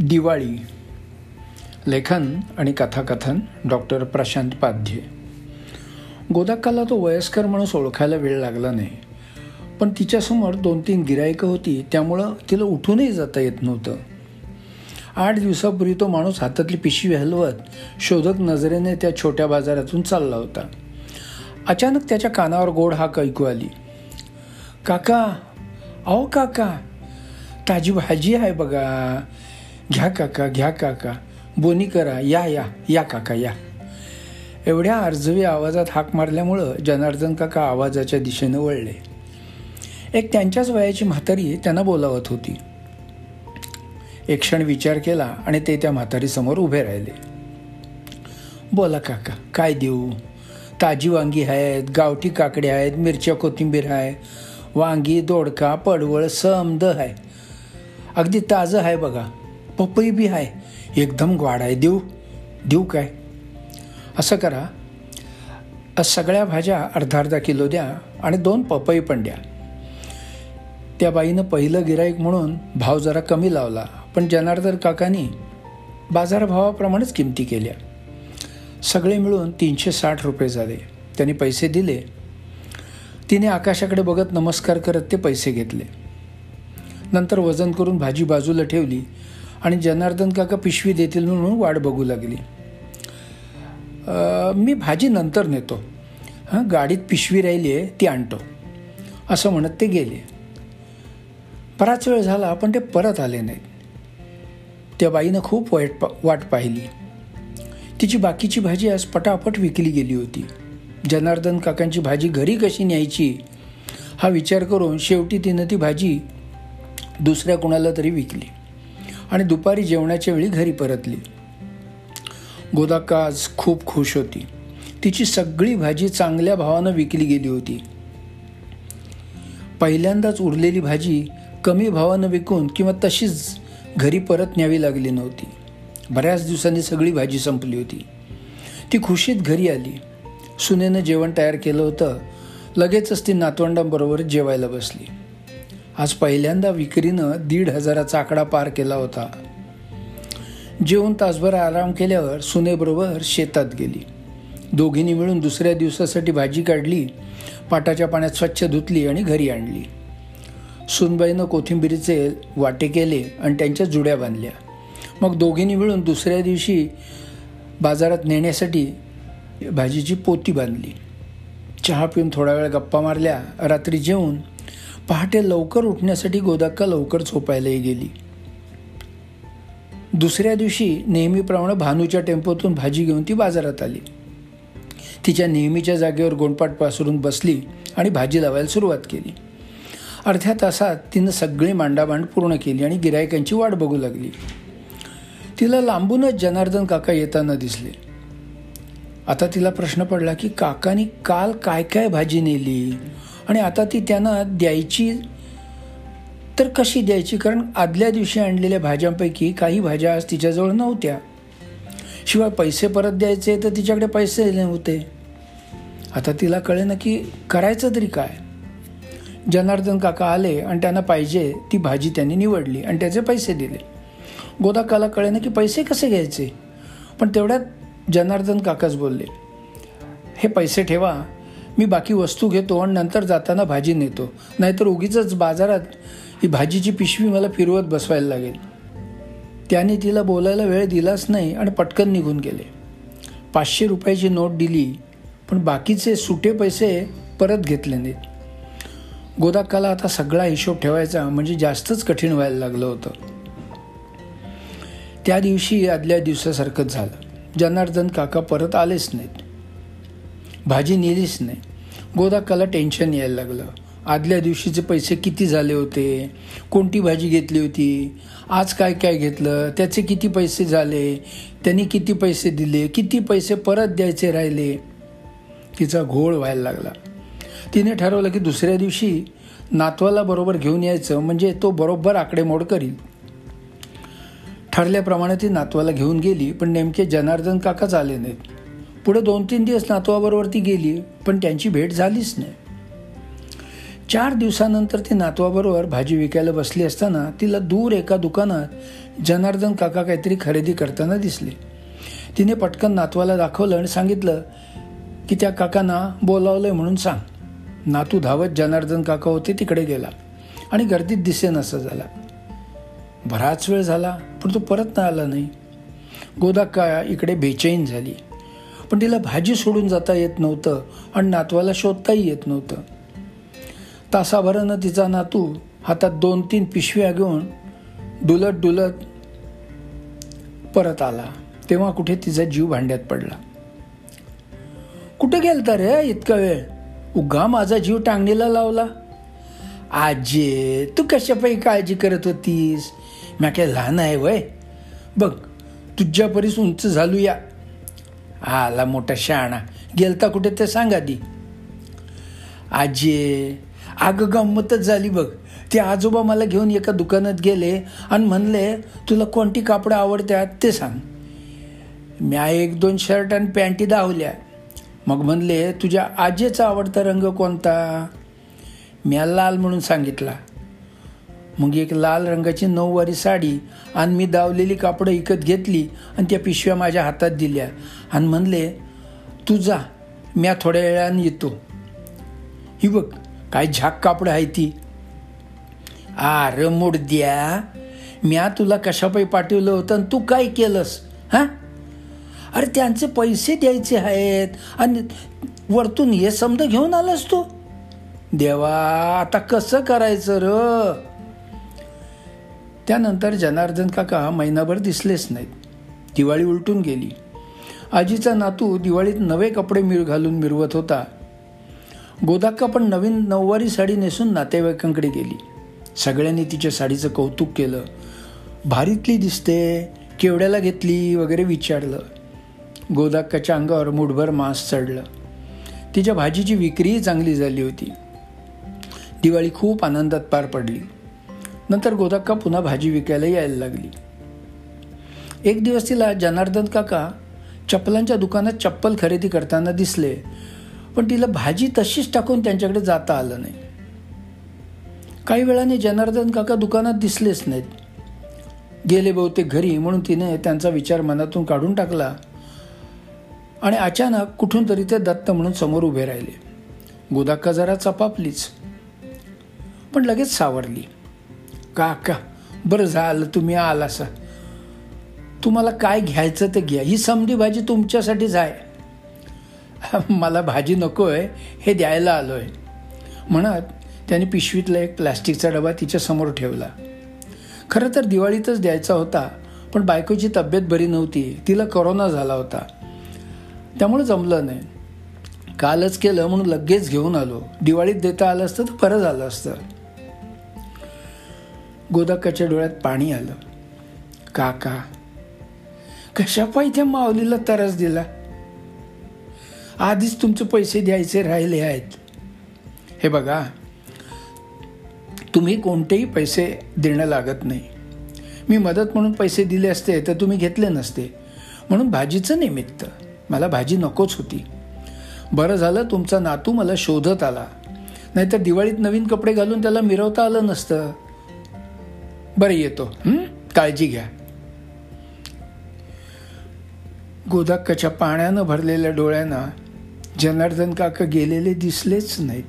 दिवाळी लेखन आणि कथाकथन डॉक्टर प्रशांत पाध्ये. गोदाक्काला तो वयस्कर माणूस ओळखायला वेळ लागला नाही पण तिच्यासमोर दोन तीन गिरायकं होती त्यामुळं तिला उठूनही जाता येत नव्हतं. आठ दिवसापूर्वी तो माणूस हातातली पिशवी हलवत शोधक नजरेने त्या छोट्या बाजारातून चालला होता. अचानक त्याच्या कानावर गोड हाक ऐकू आली. काका अहो काका ताजी भाजी आहे बघा. घ्या काका घ्या काका. बोनी करा या या या काका या. एवढ्या अर्जवी आवाजात हाक मारल्यामुळं जनार्दन काका आवाजाच्या दिशेनं वळले. एक त्यांच्याच वयाची म्हातारी त्यांना बोलावत होती. एक क्षण विचार केला आणि ते त्या म्हातारीसमोर उभे राहिले. बोला काका काय देऊ? ताजी वांगी आहेत गावठी काकडे आहेत मिरच्या कोथिंबीर आहे. वांगी दोडका पडवळ समद आहे. अगदी ताजं आहे बघा. पपई बी आहे. एकदम ग्वाड आहे. देऊ देऊ काय? असं करा. सगळ्या भाज्या अर्धा अर्धा किलो द्या आणि दोन पपई पण द्या. त्या बाईनं पहिलं गिराईक म्हणून भाव जरा कमी लावला. पण जनार्दन काकांनी बाजारभावाप्रमाणेच किमती केल्या. सगळे मिळून तीनशे साठ रुपये झाले. त्यांनी पैसे दिले. तिने आकाशाकडे बघत नमस्कार करत ते पैसे घेतले. नंतर वजन करून भाजी बाजूला ठेवली. आणि जनार्दन काका पिशवी देतील म्हणून वाट बघू लागली. मी भाजी नंतर नेतो. हां गाडीत पिशवी राहिली आहे ती आणतो. असं म्हणत ते गेले. बराच वेळ झाला पण ते परत आले नाहीत. त्या बाईनं खूप वाईट पा वाट पाहिली. तिची बाकीची भाजी आज पटापट विकली गेली होती. जनार्दन काकांची भाजी घरी कशी न्यायची हा विचार करून शेवटी तिनं ती भाजी दुसऱ्या कुणाला तरी विकली. आणि दुपारी जेवणाच्या वेळी घरी परतली. गोदाक्का आज खूप खुश होती. तिची सगळी भाजी चांगल्या भावानं विकली गेली होती. पहिल्यांदाच उरलेली भाजी कमी भावानं विकून किंवा तशीच घरी परत न्यावी लागली नव्हती. बऱ्याच दिवसांनी सगळी भाजी संपली होती. ती खुशीत घरी आली. सुनेनं जेवण तयार केलं होतं. लगेचच ती नातवंडांबरोबर जेवायला बसली. आज पहिल्यांदा विक्रीनं दीड हजाराचा आकडा पार केला होता. जेवून तासभर आराम केल्यावर सुनेबरोबर शेतात गेली. दोघींनी मिळून दुसऱ्या दिवसासाठी भाजी काढली पाटाच्या पाण्यात स्वच्छ धुतली आणि घरी आणली. सुनबाईनं कोथिंबीरीचे वाटे केले आणि त्यांच्या जुड्या बांधल्या. मग दोघींनी मिळून दुसऱ्या दिवशी बाजारात नेण्यासाठी भाजीची पोती बांधली. चहा पिऊन थोडा वेळ गप्पा मारल्या रात्री जेवून पहाटे लवकर उठण्यासाठी गोदाक्का लवकर झोपायलाही गेली. दुसऱ्या दिवशी नेहमीप्रमाणे भानूच्या टेम्पोतून भाजी घेऊन ती बाजारात आली. तिच्या नेहमीच्या जागेवर गोंडपाट पासरून बसली आणि भाजी लावायला सुरुवात केली. अर्ध्या तासात तिनं सगळी मांडामांड पूर्ण केली आणि गिरायकांची वाट बघू लागली. तिला लांबूनच जनार्दन काका येताना दिसले. आता तिला प्रश्न पडला की काकानी काल काय काय भाजी नेली? आणि आता ती त्यांना द्यायची तर कशी द्यायची? कारण आदल्या दिवशी आणलेल्या भाज्यांपैकी काही भाज्या आज तिच्याजवळ नव्हत्या. शिवाय पैसे परत द्यायचे तर तिच्याकडे पैसे नव्हते. आता तिला कळे ना की करायचं तरी काय? जनार्दन काका आले आणि त्यांना पाहिजे ती भाजी त्यांनी निवडली आणि त्याचे पैसे दिले. गोदाकाला कळे ना की पैसे कसे घ्यायचे? पण तेवढ्यात जनार्दन काकाच बोलले हे पैसे ठेवा मी बाकी वस्तू घेतो आणि नंतर जाताना भाजी नेतो. नाहीतर उगीच बाजारात ही भाजीची पिशवी मला फिरवत बसवायला लागेल. त्याने तिला बोलायला वेळ दिलाच नाही आणि पटकन निघून गेले. पाचशे रुपयाची नोट दिली पण बाकीचे सुटे पैसे परत घेतले नाहीत. गोदाक्काला आता सगळा हिशोब ठेवायचा म्हणजे जास्तच कठीण व्हायला लागलं होतं. त्या दिवशी आदल्या दिवसासारखंच झालं. जनार्दन काका परत आलेच नाहीत. भाजी नेलीच नाही. गोदाकाला टेन्शन यायला लागलं. आदल्या दिवशीचे पैसे किती झाले होते? कोणती भाजी घेतली होती? आज काय काय घेतलं? त्याचे किती पैसे झाले? त्यांनी किती पैसे दिले? किती पैसे परत द्यायचे राहिले? तिचा घोळ व्हायला लागला. तिने ठरवलं की दुसऱ्या दिवशी नातवाला बरोबर घेऊन यायचं म्हणजे तो बरोबर आकडेमोड करील. ठरल्याप्रमाणे ती नातवाला घेऊन गेली पण नेमके जनार्दन काकाच आले नाहीत. पुढे दोन तीन दिवस नातवाबरोबर ती गेली पण त्यांची भेट झालीच नाही. चार दिवसानंतर ती नातवाबरोबर भाजी विकायला बसली असताना तिला दूर एका दुकानात जनार्दन काका काहीतरी खरेदी करताना दिसले. तिने पटकन नातवाला दाखवलं आणि सांगितलं की त्या काकांना बोलावलंय म्हणून सांग. नातू धावत जनार्दन काका होते तिकडे गेला आणि गर्दीत दिसे झाला. बराच वेळ झाला पण तो परत ना आला नाही. गोदाक्का इकडे बेचैन झाली. पण तिला भाजी सोडून जाता येत नव्हतं आणि नातवाला शोधताही येत नव्हतं. तासाभरानं तिचा नातू हातात दोन तीन पिशव्या घेऊन डुलत डुलत परत आला. तेव्हा कुठे तिचा जीव भांड्यात पडला. कुठे गेलता रे इतका वेळ? उगा माझा जीव टांगणीला लावला. आजे तू कशापैकी काळजी करत होतीस? म्या काय लहान आहे वय? बघ तुझ्या परीस उंच झालूया. आला मोठा शहाणा गेलता कुठे ते सांगा आधी आजे अगं गंमतच झाली बघ. ते आजोबा मला घेऊन एका दुकानात गेले आणि म्हणले तुला कोणती कापडं आवडतात ते सांग. म्या एक दोन शर्ट आणि पॅन्टी दावल्या मग म्हणले तुझ्या आजेचा आवडता रंग कोणता? म्या लाल म्हणून सांगितला. मग एक लाल रंगाची नऊवारी साडी आणि मी दावलेली कापडं विकत घेतली आणि त्या पिशव्या माझ्या हातात दिल्या. आणि म्हणले तू जा म्या थोड्या वेळाने येतो. ही बघ काय झाक कापड आहे ती. आर द्या म्या तुला कशापाई पाठवलं होतं आणि तू काय केलंस हा? अरे त्यांचे पैसे द्यायचे आहेत आणि वरतून हे समजा घेऊन आलास तू. देवा आता कसं करायचं र? त्यानंतर जनार्दन काका महिनाभर दिसलेच नाहीत. दिवाळी उलटून गेली. आजीचा नातू दिवाळीत नवे कपडे मिळ घालून मिरवत होता. गोदाक्का पण नवीन नऊवारी साडी नेसून नातेवाईकांकडे गेली. सगळ्यांनी तिच्या साडीचं कौतुक केलं. भारीतली दिसते केवड्याला घेतली वगैरे विचारलं. गोदाक्काच्या अंगावर मुठभर मांस चढलं. तिच्या भाजीची विक्रीही चांगली झाली होती. दिवाळी खूप आनंदात पार पडली. नंतर गोदाक्का पुन्हा भाजी विकायला यायला लागली. एक दिवस तिला जनार्दन काका चप्पलांच्या दुकानात चप्पल खरेदी करताना दिसले पण तिला भाजी तशीच टाकून त्यांच्याकडे जाता आलं नाही. काही वेळाने जनार्दन काका दुकानात दिसलेच नाहीत. गेले बहुतेक घरी म्हणून तिने त्यांचा विचार मनातून काढून टाकला आणि अचानक कुठून तरी ते दत्त म्हणून समोर उभे राहिले. गोदाक्का जरा चपापलीच पण लगेच सावरली. काका बरं झालं तुम्ही आलासा. तुम्हाला काय घ्यायचं ते घ्या. ही समधी भाजी तुमच्यासाठीच आहे. मला भाजी नको आहे हे द्यायला आलो आहे म्हणत त्याने पिशवीतला एक प्लॅस्टिकचा डबा तिच्यासमोर ठेवला. खरं तर दिवाळीतच द्यायचा होता पण बायकोची तब्येत बरी नव्हती. तिला करोना झाला होता. त्यामुळे जमलं नाही. कालच केलं म्हणून लगेच घेऊन आलो. दिवाळीत देता आलं असतं तर बरं झालं असतं. गोदाकाच्या डोळ्यात पाणी आलं. काका कशा त्या माऊलीला तरस दिला? आधीच तुमचे पैसे द्यायचे राहिले आहेत. हे बघा तुम्ही कोणतेही पैसे देणं लागत नाही. मी मदत म्हणून पैसे दिले असते तर तुम्ही घेतले नसते. म्हणून भाजीचं निमित्त मला भाजी नकोच होती. बरं झालं तुमचा नातू मला शोधत आला. नाहीतर दिवाळीत नवीन कपडे घालून त्याला मिरवता आलं नसतं. बरं येतो. काळजी घ्या. गोदाक्काच्या पाण्यानं भरलेल्या डोळ्यांना जनार्दन काका गेलेले दिसलेच नाहीत.